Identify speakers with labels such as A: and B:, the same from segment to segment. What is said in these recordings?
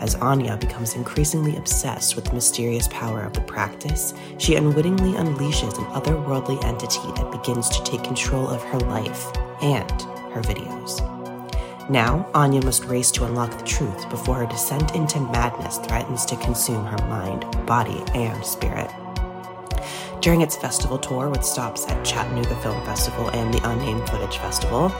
A: As Anya becomes increasingly obsessed with the mysterious power of the practice, she unwittingly unleashes an otherworldly entity that begins to take control of her life and her videos. Now, Anya must race to unlock the truth before her descent into madness threatens to consume her mind, body, and spirit. During its festival tour with stops at Chattanooga Film Festival and the Unnamed Footage Festival,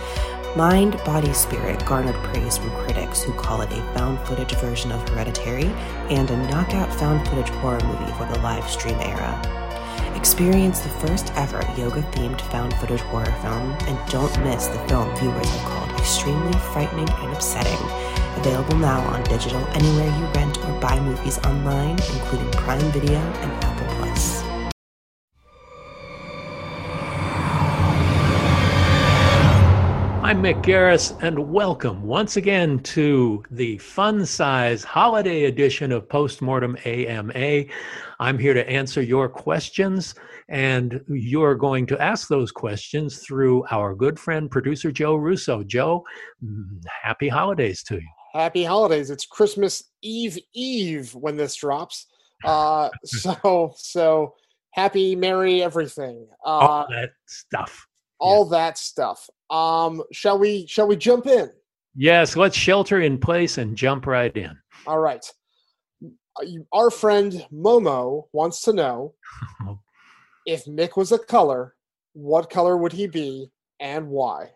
A: Mind, Body, Spirit garnered praise from critics who call it a found footage version of Hereditary and a knockout found footage horror movie for the live stream era. Experience the first ever yoga themed found footage horror film and don't miss the film viewers have called extremely frightening and upsetting. Available now on digital anywhere you rent or buy movies online, including Prime Video and Apple
B: I'm Mick Garris, and welcome once again to the fun size holiday edition of Postmortem AMA. I'm here to answer your questions, and you're going to ask those questions through our good friend, producer Joe Russo. Joe, mm, happy holidays to you.
C: Happy holidays. It's Christmas Eve Eve when this drops. Uh, so, so happy, merry everything. Uh,
B: All that stuff.
C: All yeah. that stuff. Um, shall we? Shall we jump in?
B: Yes, let's shelter in place and jump right in.
C: All right. Our friend Momo wants to know if Mick was a color, what color would he be and why?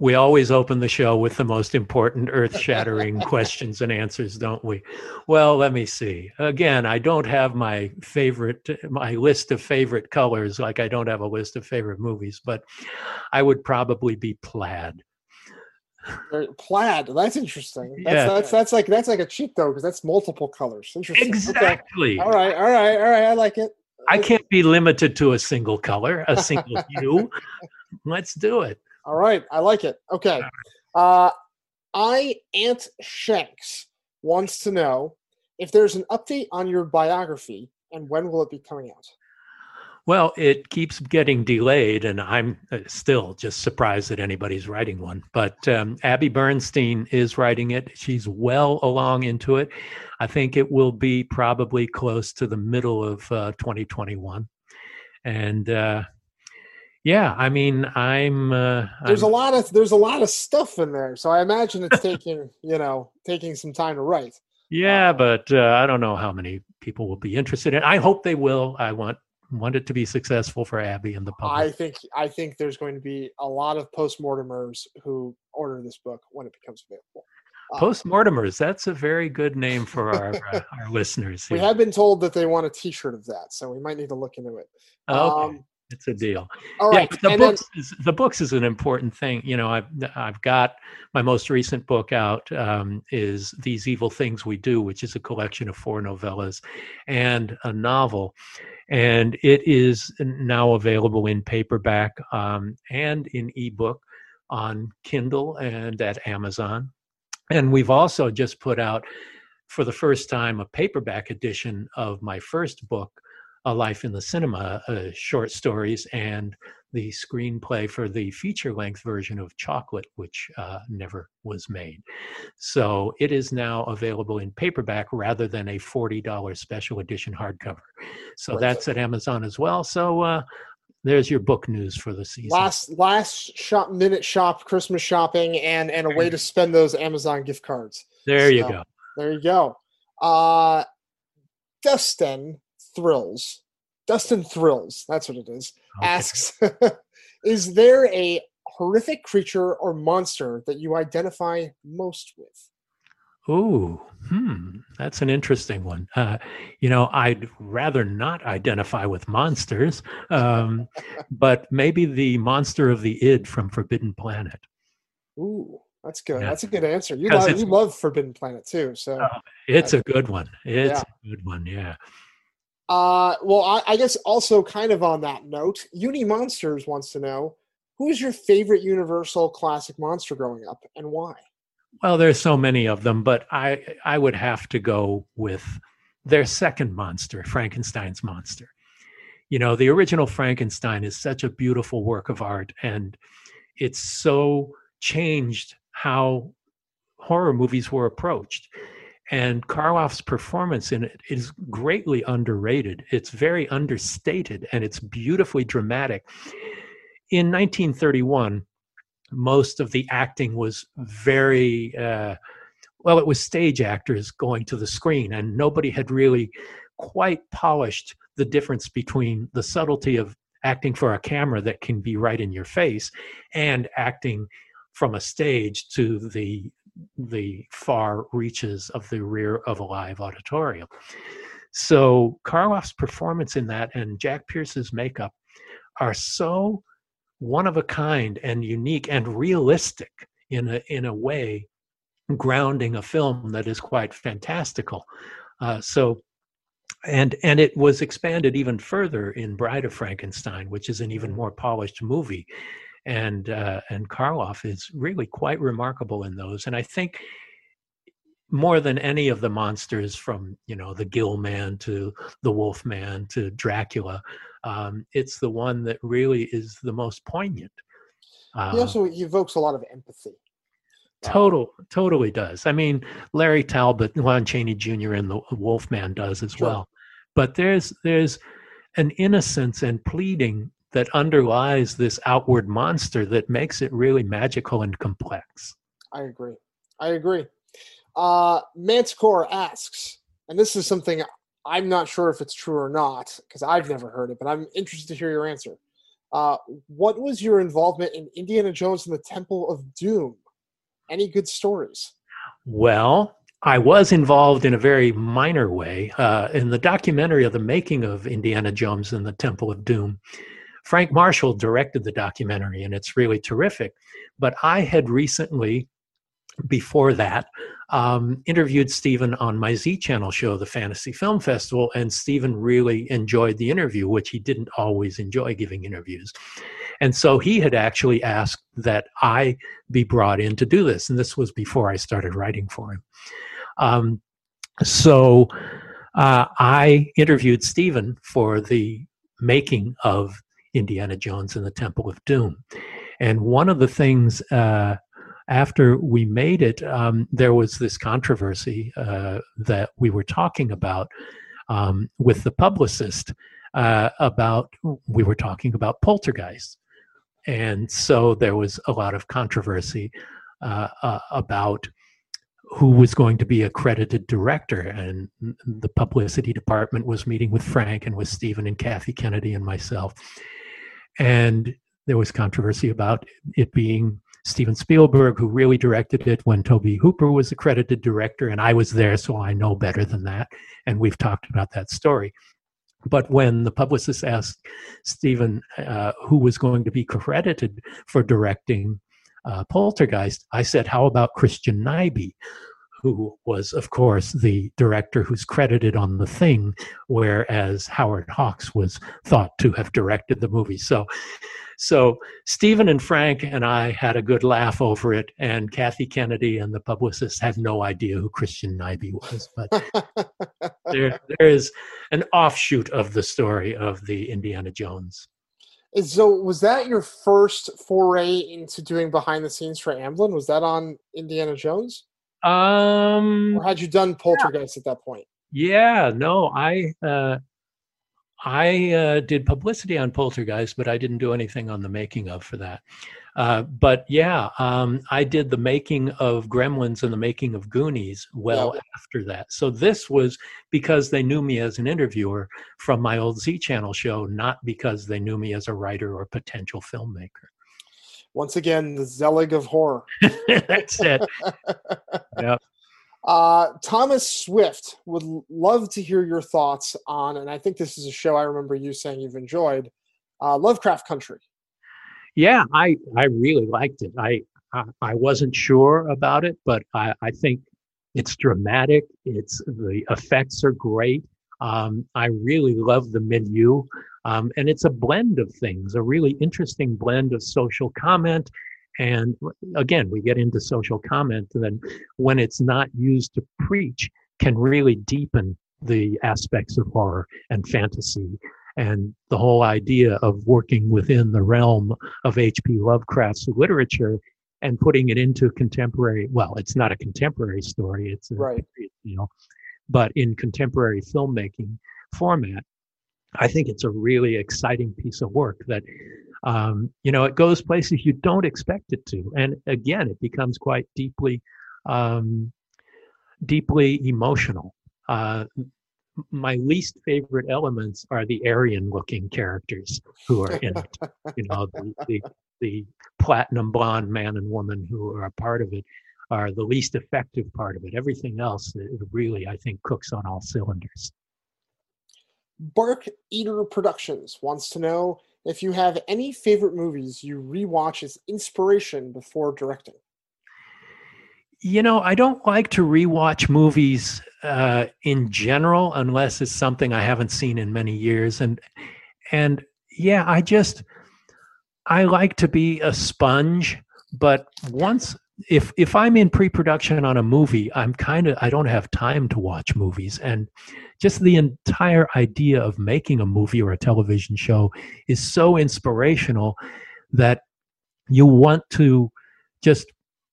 B: We always open the show with the most important earth shattering questions and answers, don't we? Well, let me see. Again, I don't have my favorite, my list of favorite colors, like I don't have a list of favorite movies, but I would probably be plaid.
C: Uh, plaid. That's interesting. That's, yeah. that's that's like that's like a cheat though, because that's multiple colors. Interesting.
B: Exactly.
C: Okay. All right. All right. All right. I like it.
B: I can't be limited to a single color, a single hue. Let's do it.
C: All right, I like it. Okay. Uh, I Aunt Shanks wants to know if there's an update on your biography and when will it be coming out?
B: Well, it keeps getting delayed, and I'm uh, still just surprised that anybody's writing one. But um, Abby Bernstein is writing it. She's well along into it. I think it will be probably close to the middle of uh, 2021. And uh, yeah, I mean, I'm. Uh,
C: there's
B: I'm,
C: a lot of there's a lot of stuff in there, so I imagine it's taking you know taking some time to write.
B: Yeah, but uh, I don't know how many people will be interested in. I hope they will. I want want it to be successful for Abby and the public.
C: I think I think there's going to be a lot of postmortemers who order this book when it becomes available.
B: Uh, postmortemers, that's a very good name for our uh, our listeners.
C: Here. We have been told that they want a T-shirt of that, so we might need to look into it.
B: Okay. Um, it's a deal. All right. Yeah, the and books then, is, the books is an important thing. You know, I've I've got my most recent book out um, is These Evil Things We Do, which is a collection of four novellas and a novel, and it is now available in paperback um, and in ebook on Kindle and at Amazon. And we've also just put out for the first time a paperback edition of my first book a Life in the Cinema uh, short stories and the screenplay for the feature length version of Chocolate, which uh, never was made. So it is now available in paperback rather than a $40 special edition hardcover. So right. that's at Amazon as well. So uh, there's your book news for the season.
C: Last last shop minute shop Christmas shopping and and a way to spend those Amazon gift cards.
B: There so, you go.
C: There you go. Uh Dustin Thrills, Dustin Thrills, that's what it is, okay. asks Is there a horrific creature or monster that you identify most with?
B: Ooh, hmm, that's an interesting one. Uh, you know, I'd rather not identify with monsters, um, but maybe the monster of the id from Forbidden Planet.
C: Ooh, That's good. Yeah. That's a good answer. You love, you love Forbidden Planet too, so uh,
B: it's a good one. It's yeah. a good one. Yeah.
C: Uh, well, I, I, guess also kind of on that note, Uni Monsters wants to know who is your favorite Universal classic monster growing up and why?
B: Well, there's so many of them, but I I would have to go with their second monster, Frankenstein's monster. You know, the original Frankenstein is such a beautiful work of art, and it's so changed how horror movies were approached. And Karloff's performance in it is greatly underrated. It's very understated and it's beautifully dramatic. In 1931, most of the acting was very, uh, well, it was stage actors going to the screen, and nobody had really quite polished the difference between the subtlety of acting for a camera that can be right in your face and acting from a stage to the the far reaches of the rear of a live auditorium. So Karloff's performance in that and Jack Pierce's makeup are so one of a kind and unique and realistic in a in a way, grounding a film that is quite fantastical. Uh, so and and it was expanded even further in Bride of Frankenstein, which is an even more polished movie and uh, and Karloff is really quite remarkable in those. And I think more than any of the monsters from you know the Gill Man to the Wolf Man to Dracula, um, it's the one that really is the most poignant.
C: Uh, he also evokes a lot of empathy.
B: Total, totally does. I mean, Larry Talbot, Lon Chaney Jr., and the Wolfman does as sure. well. But there's there's an innocence and pleading that underlies this outward monster that makes it really magical and complex.
C: I agree. I agree. Uh, Manticore asks, and this is something I'm not sure if it's true or not because I've never heard it, but I'm interested to hear your answer. Uh, what was your involvement in Indiana Jones and the Temple of Doom? Any good stories?
B: Well, I was involved in a very minor way uh, in the documentary of the making of Indiana Jones and the Temple of Doom. Frank Marshall directed the documentary, and it's really terrific. But I had recently, before that, um, interviewed Steven on my Z Channel show, the Fantasy Film Festival, and Steven really enjoyed the interview, which he didn't always enjoy giving interviews. And so he had actually asked that I be brought in to do this, and this was before I started writing for him. Um, so uh, I interviewed Steven for the making of Indiana Jones and the Temple of Doom. And one of the things uh, after we made it, um, there was this controversy uh, that we were talking about um, with the publicist uh, about, we were talking about poltergeist. And so there was a lot of controversy uh, uh, about who was going to be accredited director. And the publicity department was meeting with Frank and with Steven and Kathy Kennedy and myself. And there was controversy about it being Steven Spielberg who really directed it when Tobe Hooper was accredited director, and I was there, so I know better than that. And we've talked about that story. But when the publicist asked Steven uh, who was going to be credited for directing uh, Poltergeist, I said, How about Christian Nyby, who was, of course, the director who's credited on The Thing, whereas Howard Hawks was thought to have directed the movie. So, so Steven and Frank and I had a good laugh over it, and Kathy Kennedy and the publicist had no idea who Christian Nyby was. But there, there is an offshoot of the story of the Indiana Jones.
C: So, was that your first foray into doing behind the scenes for Amblin? Was that on Indiana Jones?
B: Um,
C: or had you done Poltergeist yeah. at that point?
B: Yeah, no, I uh, I uh, did publicity on Poltergeist, but I didn't do anything on the making of for that. Uh, but yeah, um, I did the making of Gremlins and the making of Goonies well yeah. after that. So this was because they knew me as an interviewer from my old Z Channel show, not because they knew me as a writer or potential filmmaker.
C: Once again, the Zelig of horror.
B: That's it. yep.
C: Uh, Thomas Swift would love to hear your thoughts on, and I think this is a show I remember you saying you've enjoyed, uh, Lovecraft Country.
B: Yeah, I I really liked it. I I, I wasn't sure about it, but I, I think it's dramatic. It's the effects are great. Um, I really love the milieu. Um, and it's a blend of things, a really interesting blend of social comment. And again, we get into social comment, and then when it's not used to preach, can really deepen the aspects of horror and fantasy and the whole idea of working within the realm of H.P. Lovecraft's literature and putting it into contemporary well it's not a contemporary story it's a,
C: right
B: you know but in contemporary filmmaking format i think it's a really exciting piece of work that um, you know it goes places you don't expect it to and again it becomes quite deeply um, deeply emotional uh, my least favorite elements are the Aryan looking characters who are in it. you know, the, the, the, platinum blonde man and woman who are a part of it are the least effective part of it. Everything else it really, I think, cooks on all cylinders.
C: Bark Eater Productions wants to know if you have any favorite movies you rewatch as inspiration before directing.
B: You know, I don't like to rewatch movies uh, in general unless it's something I haven't seen in many years, and and yeah, I just I like to be a sponge. But once if if I'm in pre-production on a movie, I'm kind of I don't have time to watch movies, and just the entire idea of making a movie or a television show is so inspirational that you want to just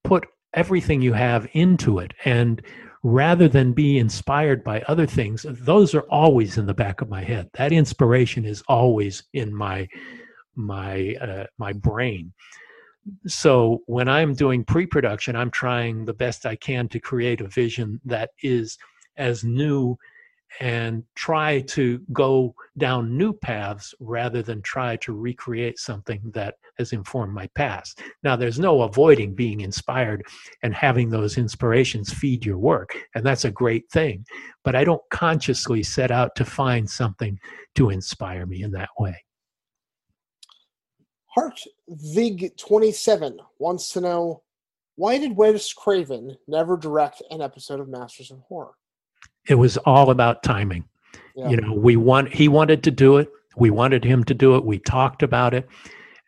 B: put everything you have into it. And rather than be inspired by other things those are always in the back of my head. That inspiration is always in my my uh, my brain so when i'm doing pre-production i'm trying the best i can to create a vision that is as new and try to go down new paths rather than try to recreate something that has informed my past. Now, there's no avoiding being inspired and having those inspirations feed your work, and that's a great thing. But I don't consciously set out to find something to inspire me in that way.
C: Heart Vig 27 wants to know why did Wes Craven never direct an episode of Masters of Horror?
B: It was all about timing. Yeah. You know, we want he wanted to do it. We wanted him to do it. We talked about it.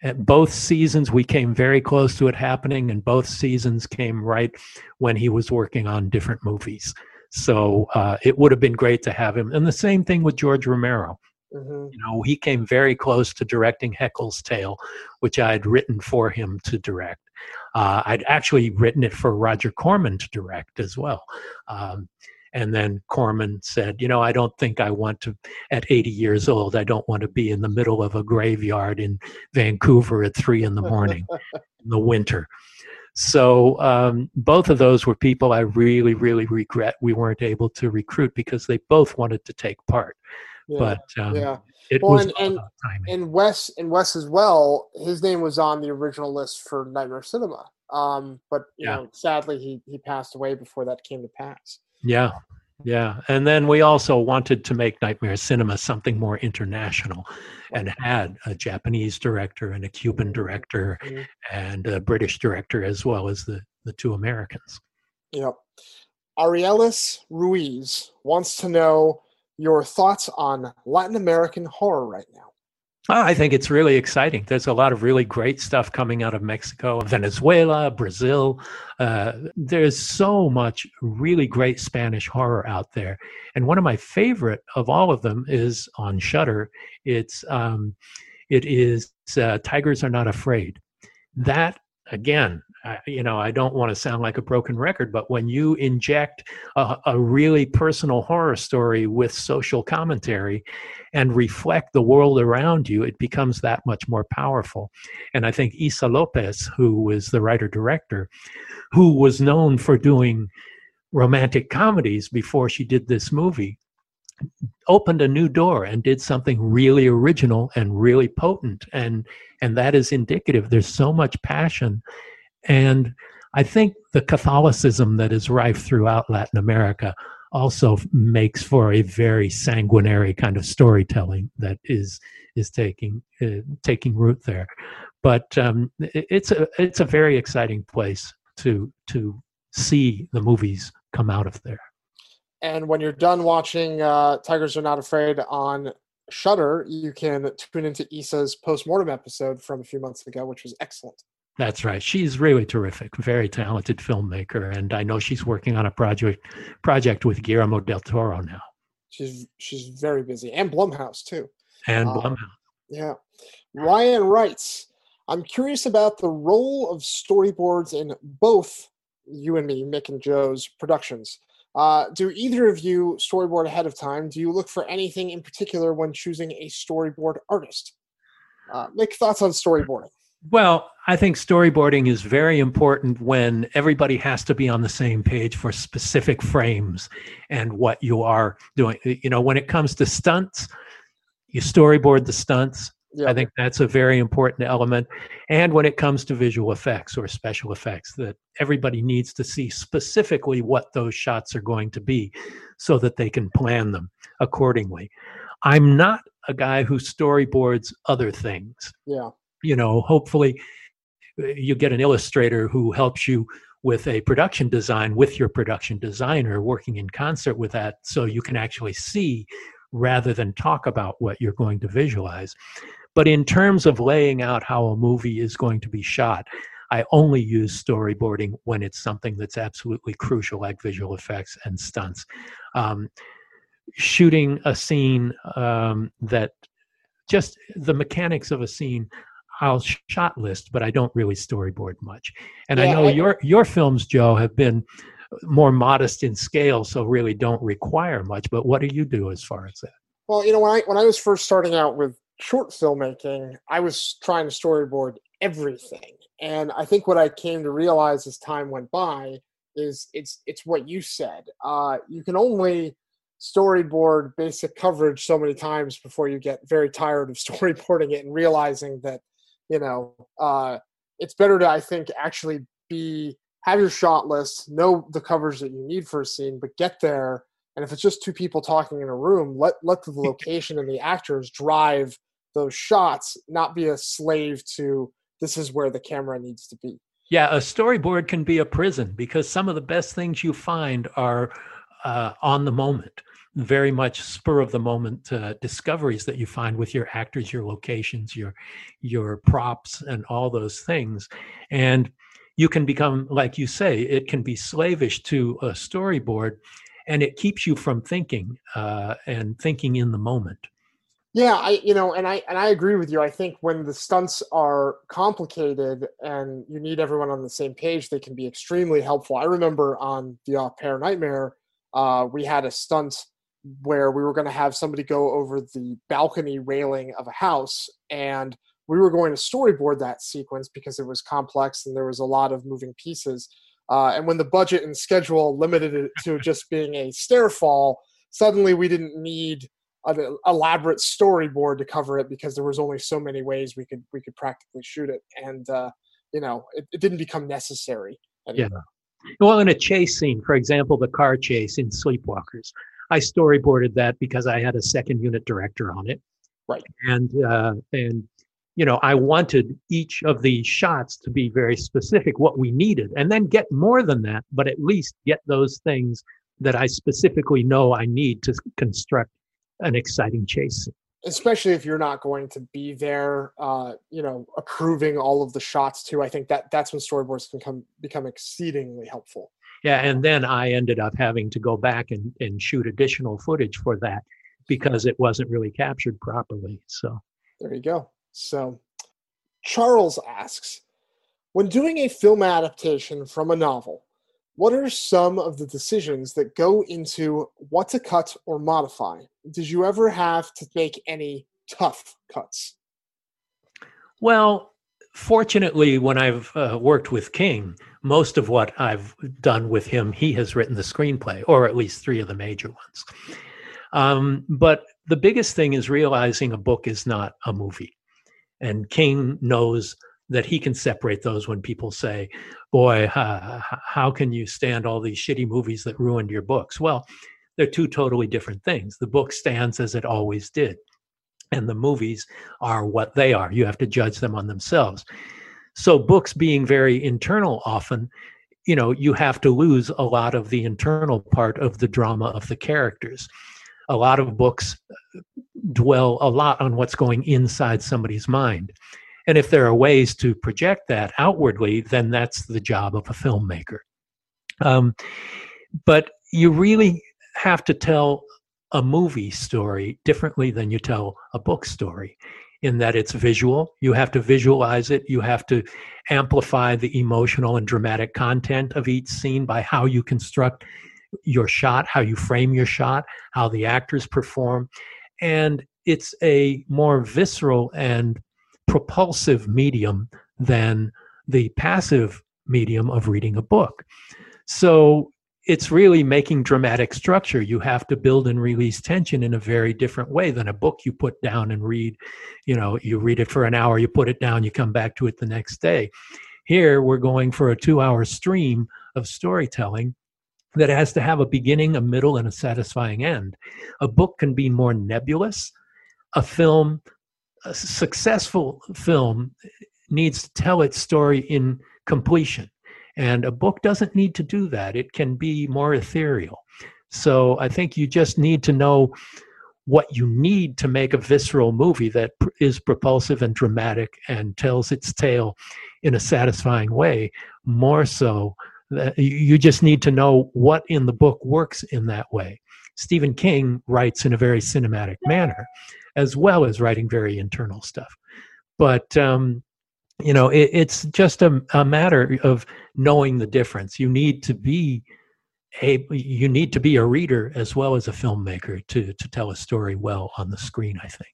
B: At both seasons, we came very close to it happening, and both seasons came right when he was working on different movies. So uh, it would have been great to have him. And the same thing with George Romero. Mm-hmm. You know, he came very close to directing Haeckel's Tale, which I had written for him to direct. Uh, I'd actually written it for Roger Corman to direct as well. Um, and then Corman said, You know, I don't think I want to, at 80 years old, I don't want to be in the middle of a graveyard in Vancouver at three in the morning in the winter. So um, both of those were people I really, really regret we weren't able to recruit because they both wanted to take part. Yeah, but um, yeah. it well, was
C: and, and, and Wes and Wes as well. His name was on the original list for Nightmare Cinema. Um, but you yeah. know, sadly, he he passed away before that came to pass.
B: Yeah. Yeah. And then we also wanted to make Nightmare Cinema something more international and had a Japanese director and a Cuban director mm-hmm. and a British director as well as the, the two Americans.
C: Yep. Arielis Ruiz wants to know your thoughts on Latin American horror right now.
B: I think it's really exciting. There's a lot of really great stuff coming out of Mexico, Venezuela, Brazil. Uh, there's so much really great Spanish horror out there, and one of my favorite of all of them is on Shudder. It's um, it is uh, Tigers Are Not Afraid. That again I, you know, I don't want to sound like a broken record, but when you inject a, a, really personal horror story with social commentary and reflect the world around you, it becomes that much more powerful. And I think Issa Lopez, who was the writer director, who was known for doing romantic comedies before she did this movie, opened a new door and did something really original and really potent and and that is indicative there's so much passion and I think the Catholicism that is rife throughout Latin America also makes for a very sanguinary kind of storytelling that is is taking uh, taking root there. but um, it's a it's a very exciting place to to see the movies come out of there.
C: And when you're done watching uh, Tigers Are Not Afraid on Shudder, you can tune into Issa's post-mortem episode from a few months ago, which was excellent.
B: That's right. She's really terrific, very talented filmmaker, and I know she's working on a project project with Guillermo del Toro now.
C: She's she's very busy, and Blumhouse too.
B: And um, Blumhouse.
C: Yeah. Ryan writes, I'm curious about the role of storyboards in both you and me, Mick and Joe's productions. Uh, do either of you storyboard ahead of time? Do you look for anything in particular when choosing a storyboard artist? Uh, Mick, thoughts on storyboarding?
B: Well, I think storyboarding is very important when everybody has to be on the same page for specific frames and what you are doing. You know, when it comes to stunts, you storyboard the stunts. Yeah. I think that's a very important element. And when it comes to visual effects or special effects, that everybody needs to see specifically what those shots are going to be so that they can plan them accordingly. I'm not a guy who storyboards other things.
C: Yeah
B: you know, hopefully uh, you get an illustrator who helps you with a production design with your production designer working in concert with that so you can actually see rather than talk about what you're going to visualize. But in terms of laying out how a movie is going to be shot, I only use storyboarding when it's something that's absolutely crucial, like visual effects and stunts. Um, shooting a scene um, that just the mechanics of a scene I'll shot list, but I don't really storyboard much. And yeah, I know I, your your films, Joe, have been more modest in scale, so really don't require much. But what do you do as far as that?
C: Well, you know, when I when I was first starting out with short filmmaking, I was trying to storyboard everything, and I think what I came to realize as time went by is it's it's what you said. Uh, you can only storyboard basic coverage so many times before you get very tired of storyboarding it and realizing that you know, uh, it's better to I think actually be have your shot list, know the covers that you need for a scene, but get there. And if it's just two people talking in a room, let let the location and the actors drive those shots, not be a slave to this is where the camera needs to be.
B: Yeah, a storyboard can be a prison because some of the best things you find are uh, on the moment very much spur of the moment uh, discoveries that you find with your actors your locations your your props and all those things. And you can become like you say it can be slavish to a storyboard and it keeps you from thinking uh, and thinking in the moment.
C: Yeah i you know and i and i agree with you. I think when the stunts are complicated and you need everyone on the same page they can be extremely helpful. I remember on the off pair nightmare uh, we had a stunt where we were going to have somebody go over the balcony railing of a house and we were going to storyboard that sequence because it was complex and there was a lot of moving pieces. Uh, and when the budget and schedule limited it to just being a stair fall suddenly we didn't need an elaborate storyboard to cover it because there was only so many ways we could we could practically shoot it. And uh, you know it, it, didn't become necessary
B: anymore. yeah. Well in a chase scene for example the car chase in sleepwalkers I storyboarded that because I had a second unit director on it.
C: Right.
B: And uh, and you know, I wanted each of the shots to be very specific, what we needed, and then get more than that, but at least get those things that I specifically know I need to construct an exciting chase.
C: Especially if you're not going to be there, uh, you know, approving all of the shots too. I think that that's when storyboards can come become exceedingly helpful
B: yeah and then i ended up having to go back and, and shoot additional footage for that because it wasn't really captured properly so.
C: There you go. So charles asks when doing a film adaptation from a novel what are some of the decisions that go into what to cut or modify? Did you ever have to make any tough cuts?
B: Well fortunately, when I've uh, worked with King, most of what I've done with him, he has written the screenplay, or at least three of the major ones. Um, but the biggest thing is realizing a book is not a movie. And King knows that he can separate those when people say, Boy, uh, how can you stand all these shitty movies that ruined your books? Well, they're two totally different things. The book stands as it always did. And the movies are what they are. You have to judge them on themselves. So books being very internal often, you know, you have to lose a lot of the internal part of the drama of the characters. A lot of books uh, dwell a lot on what's going inside somebody's mind. And if there are ways to project that outwardly, then that's the job of a filmmaker. Um, but you really have to tell a movie story differently than you tell a book story in that it's visual. You have to visualize it. You have to amplify the emotional and dramatic content of each scene by how you construct your shot, how you frame your shot, how the actors perform. And it's a more visceral and propulsive medium than the passive medium of reading a book. So it's really making dramatic structure. You have to build and release tension in a very different way than a book you put down and read. You know, you read it for an hour, you put it down, you come back to it the next day. Here, we're going for a two hour stream of storytelling that has to have a beginning, a middle, and a satisfying end. A book can be more nebulous. A film, a successful film, needs to tell its story in completion and a book doesn't need to do that, it can be more ethereal. So I think you just need to know what you need to make a visceral movie that is propulsive and dramatic and tells its tale in a satisfying way, more so. You just need to know what in the book works in that way. Stephen King writes in a very cinematic manner, as well as writing very internal stuff. But um, you know it, it's just a, a matter of knowing the difference. You need to be a you need to be a reader as well as a filmmaker to to tell a story well on the screen i think.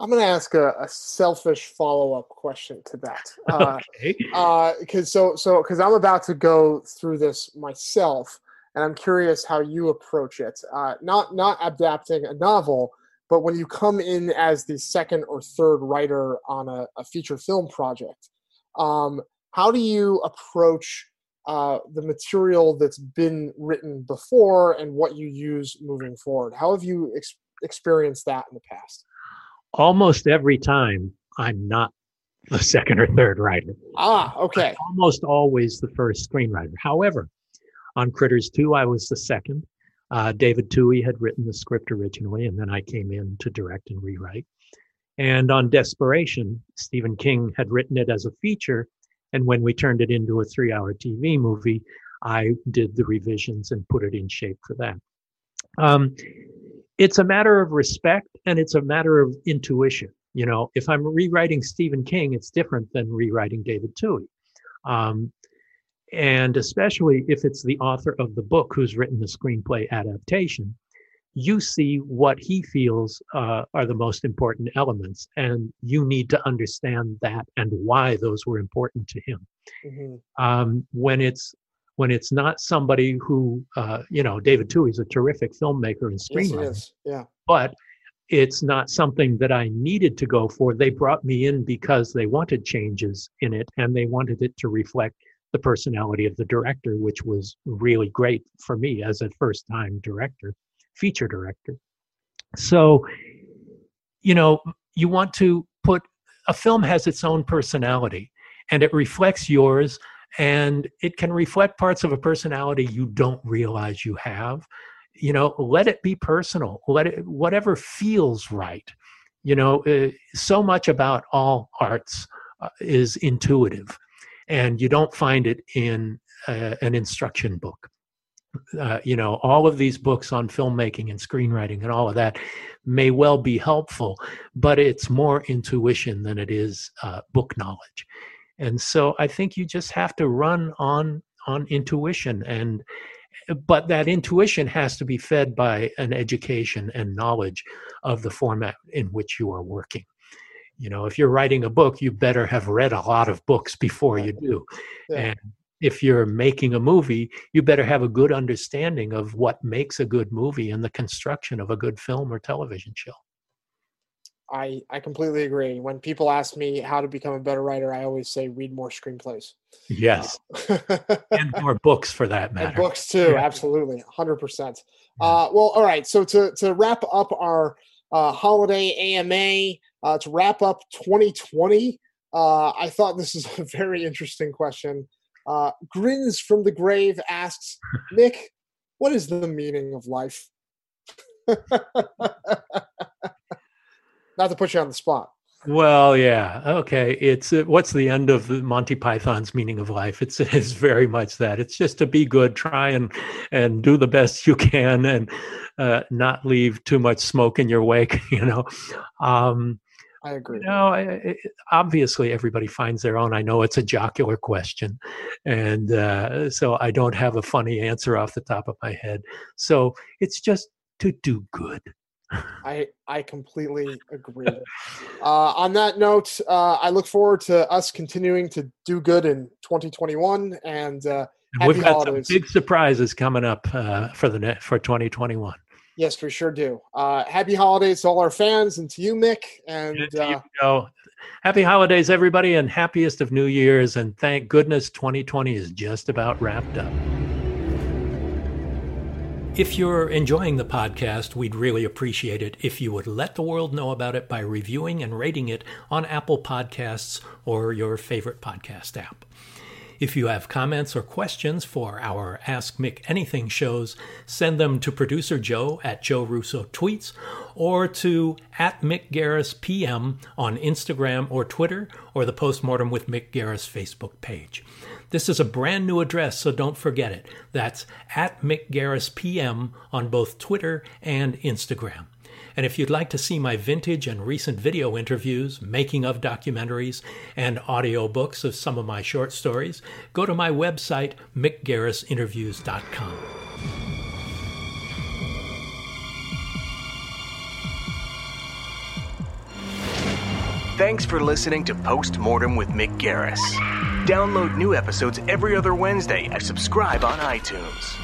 C: I'm going to ask a, a selfish follow-up question to that. Uh, okay. uh because so so because i'm about to go through this myself and i'm curious how you approach it. Uh not not adapting a novel but when you come in as the second or third writer on a, a feature film project, um, how do you approach uh, the material that's been written before and what you use moving forward? How have you ex- experienced that in the past?
B: Almost every time, I'm not the second or third writer.
C: Ah, okay.
B: I'm almost always the first screenwriter. However, on Critters 2, I was the second. Uh, David Twohy had written the script originally, and then I came in to direct and rewrite. And on Desperation, Stephen King had written it as a feature. And when we turned it into a three hour TV movie, I did the revisions and put it in shape for that. Um, it's a matter of respect and it's a matter of intuition. You know, if I'm rewriting Stephen King, it's different than rewriting David Twohy. Um, and especially if it's the author of the book who's written the screenplay adaptation, you see what he feels uh, are the most important elements, and you need to understand that and why those were important to him. Mm-hmm. Um, when it's when it's not somebody who, uh, you know, David Twohy is a terrific filmmaker and screenwriter. Yes,
C: yeah.
B: But it's not something that I needed to go for. They brought me in because they wanted changes in it and they wanted it to reflect the personality of the director, which was really great for me as a first time director, feature director. So, you know, you want to put a film has its own personality and it reflects yours and it can reflect parts of a personality you don't realize you have. You know let it be personal let it whatever feels right. You know uh, so much about all arts uh, is intuitive and you don't find it in uh, an instruction book. Uh, you know, all of these books on filmmaking and screenwriting and all of that may well be helpful, but it's more intuition than it is uh, book knowledge. And so I think you just have to run on on intuition and but that intuition has to be fed by an education and knowledge of the format in which you are working you know if you're writing a book you better have read a lot of books before you do. Yeah. and if you're making a movie you better have a good understanding of what makes a good movie and the construction of a good film or television show.
C: I i completely agree. When people ask me how to become a better writer i always say read more screenplays.
B: Yes. And more books for that matter. and
C: books too yeah. absolutely 100% uh, well all right so to to wrap up our uh, holiday AMA uh, to wrap up 2020. Uh, I thought this is a very interesting question. Uh, Grins from the Grave asks, Nick, what is the meaning of life? Not to put you on the spot.
B: Well, yeah, okay. It's uh, what's the end of Monty Python's meaning of life? It's it's very much that. It's just to be good, try and and do the best you can, and uh, not leave too much smoke in your wake. You know. Um,
C: I agree.
B: You know, obviously everybody finds their own. I know it's a jocular question, and uh, so I don't have a funny answer off the top of my head. So it's just to do good.
C: I I completely agree. uh, on that note, uh, I look forward to us continuing to do good in 2021, and, uh,
B: and we've got holidays. some big surprises coming up uh, for the net for 2021.
C: Yes, we sure do. Uh, happy holidays to all our fans and to you, Mick. And
B: uh, you, happy holidays, everybody, and happiest of New Year's. And thank goodness 2020 is just about wrapped up. If you're enjoying the podcast, we'd really appreciate it if you would let the world know about it by reviewing and rating it on Apple Podcasts or your favorite podcast app. If you have comments or questions for our Ask Mick Anything shows, send them to producer Joe at Joe Russo Tweets or to at Mick Garris PM on Instagram or Twitter or the Postmortem with Mick Garris Facebook page. This is a brand new address, so don't forget it. That's at Mick Garris PM on both Twitter and Instagram. And if you'd like to see my vintage and recent video interviews, making of documentaries, and audio books of some of my short stories, go to my website, mickgarrisinterviews.com.
D: Thanks for listening to Postmortem with Mick Garris. Download new episodes every other Wednesday and subscribe on iTunes.